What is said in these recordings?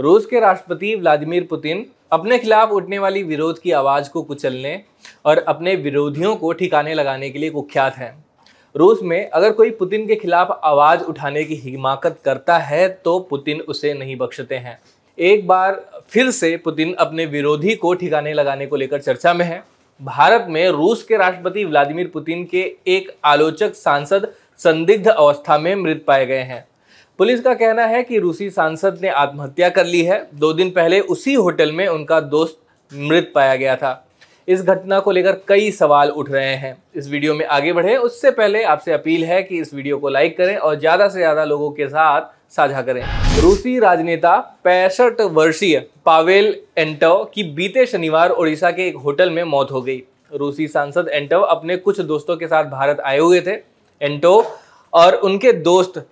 रूस के राष्ट्रपति व्लादिमीर पुतिन अपने खिलाफ उठने वाली विरोध की आवाज़ को कुचलने और अपने विरोधियों को ठिकाने लगाने के लिए कुख्यात हैं। रूस में अगर कोई पुतिन के खिलाफ आवाज़ उठाने की हिमाकत करता है तो पुतिन उसे नहीं बख्शते हैं। एक बार फिर से पुतिन अपने विरोधी को ठिकाने लगाने को लेकर चर्चा में है। भारत में रूस के राष्ट्रपति व्लादिमीर पुतिन के एक आलोचक सांसद संदिग्ध अवस्था में मृत पाए गए हैं। पुलिस का कहना है कि रूसी सांसद ने आत्महत्या कर ली है। दो दिन पहले उसी होटल में उनका दोस्त मृत पाया गया था। इस घटना को लेकर कई सवाल उठ रहे हैं। इस वीडियो में आगे बढ़े। उससे पहले आपसे अपील है कि इस वीडियो को लाइक करें और ज़्यादा से ज़्यादा लोगों के साथ साझा करें। रूसी राजनेता पैंसठ वर्षीय पावेल एंटव की बीते शनिवार ओडिशा के एक होटल में मौत हो गई। रूसी सांसद एंटव अपने कुछ दोस्तों के साथ भारत आए हुए थे। एंटो और उनके दोस्त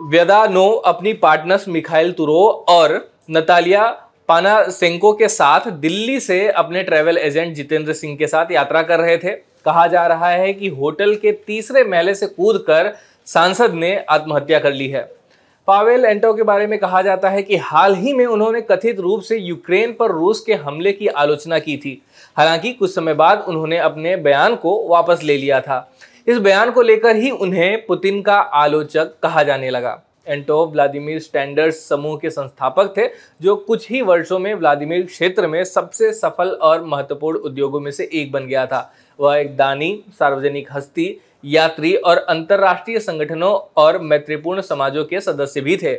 व्यदानो अपनी पार्टनर्स मिखाइल तुरो और नतालिया पानासेंको के साथ दिल्ली से अपने ट्रैवल एजेंट जितेंद्र सिंह के साथ यात्रा कर रहे थे। कहा जा रहा है कि होटल के तीसरे महले से कूदकर सांसद ने आत्महत्या कर ली है। पावेल एंटो के बारे में कहा जाता है कि हाल ही में उन्होंने कथित रूप से यूक्रेन पर रूस के हमले की आलोचना की थी। हालाँकि कुछ समय बाद उन्होंने अपने बयान को वापस ले लिया था। इस बयान को लेकर ही उन्हें पुतिन का आलोचक कहा जाने लगा। एंटो व्लादिमीर स्टैंडर्ड्स समूह के संस्थापक थे, जो कुछ ही वर्षों में व्लादिमीर क्षेत्र में सबसे सफल और महत्वपूर्ण उद्योगों में से एक बन गया था। वह एक दानी, सार्वजनिक हस्ती, यात्री और अंतर्राष्ट्रीय संगठनों और मैत्रीपूर्ण समाजों के सदस्य भी थे।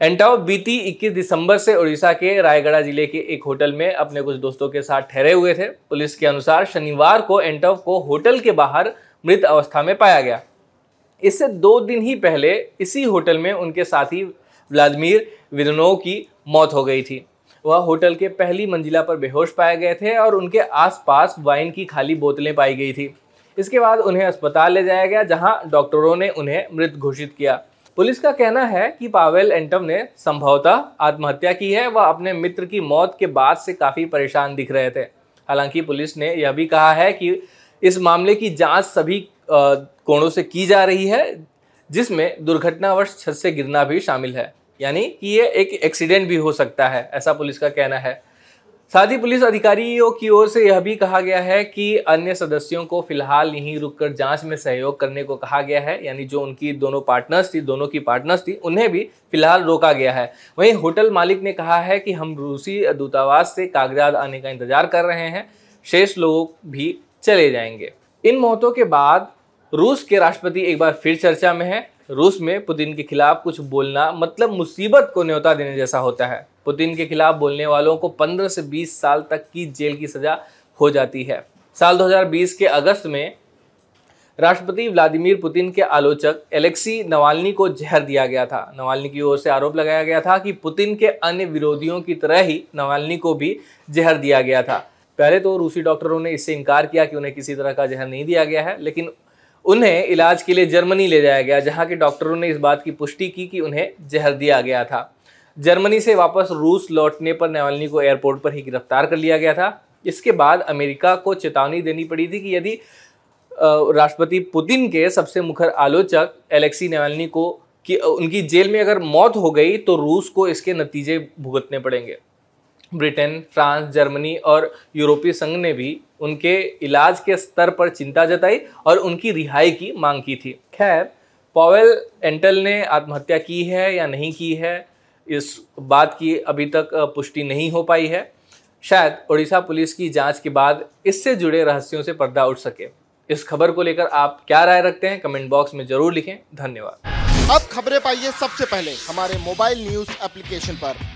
एंटाओ बीती 21 दिसंबर से उड़ीसा के रायगढ़ ज़िले के एक होटल में अपने कुछ दोस्तों के साथ ठहरे हुए थे। पुलिस के अनुसार शनिवार को एंटव को होटल के बाहर मृत अवस्था में पाया गया। इससे दो दिन ही पहले इसी होटल में उनके साथी व्लादिमीर विदनो की मौत हो गई थी। वह होटल के पहली मंजिला पर बेहोश पाए गए थे और उनके आसपास वाइन की खाली बोतलें पाई गई थी। इसके बाद उन्हें अस्पताल ले जाया गया, जहाँ डॉक्टरों ने उन्हें मृत घोषित किया। पुलिस का कहना है कि पावेल एंटम ने संभवतः आत्महत्या की है। वह अपने मित्र की मौत के बाद से काफ़ी परेशान दिख रहे थे। हालाँकि पुलिस ने यह भी कहा है कि इस मामले की जाँच सभी कोणों से की जा रही है, जिसमें दुर्घटनावश छत से गिरना भी शामिल है। यानी कि ये एक एक्सीडेंट भी हो सकता है, ऐसा पुलिस का कहना है। साथ ही पुलिस अधिकारियों की ओर से यह भी कहा गया है कि अन्य सदस्यों को फ़िलहाल यहीं रुककर जाँच में सहयोग करने को कहा गया है। यानी जो उनकी दोनों पार्टनर्स थी, दोनों की पार्टनर्स थी, उन्हें भी फ़िलहाल रोका गया है। वहीं होटल मालिक ने कहा है कि हम रूसी दूतावास से कागजात आने का इंतज़ार कर रहे हैं। शेष लोग भी चले जाएँगे। इन मौतों के बाद रूस के राष्ट्रपति एक बार फिर चर्चा में है। रूस में पुतिन के खिलाफ कुछ बोलना मतलब मुसीबत को न्योता देने जैसा होता है। पुतिन के खिलाफ बोलने वालों को 15 से 20 साल तक की जेल की सजा हो जाती है। साल 2020 के अगस्त में राष्ट्रपति व्लादिमीर पुतिन के आलोचक एलेक्सी नवालनी को जहर दिया गया था। नवालनी की ओर से आरोप लगाया गया था कि पुतिन के अन्य विरोधियों की तरह ही नवालनी को भी जहर दिया गया था। पहले तो रूसी डॉक्टरों ने इससे इनकार किया कि उन्हें किसी तरह का जहर नहीं दिया गया है, लेकिन उन्हें इलाज के लिए जर्मनी ले जाया गया, जहाँ के डॉक्टरों ने इस बात की पुष्टि की कि उन्हें जहर दिया गया था। जर्मनी से वापस रूस लौटने पर नेवालनी को एयरपोर्ट पर ही गिरफ़्तार कर लिया गया था। इसके बाद अमेरिका को चेतावनी देनी पड़ी थी कि यदि राष्ट्रपति पुतिन के सबसे मुखर आलोचक एलेक्सी नेवालनी को कि, उनकी जेल में अगर मौत हो गई तो रूस को इसके नतीजे भुगतने पड़ेंगे। ब्रिटेन, फ्रांस, जर्मनी और यूरोपीय संघ ने भी उनके इलाज के स्तर पर चिंता जताई और उनकी रिहाई की मांग की थी। खैर, पॉवेल एंटल ने आत्महत्या की है या नहीं की है, इस बात की अभी तक पुष्टि नहीं हो पाई है। शायद ओडिशा पुलिस की जाँच के बाद इससे जुड़े रहस्यों से पर्दा उठ सके। इस खबर को लेकर आप क्या राय रखते हैं, कमेंट बॉक्स में ज़रूर लिखें। धन्यवाद। अब खबरें पाइए सबसे पहले हमारे मोबाइल न्यूज़ एप्लीकेशन पर।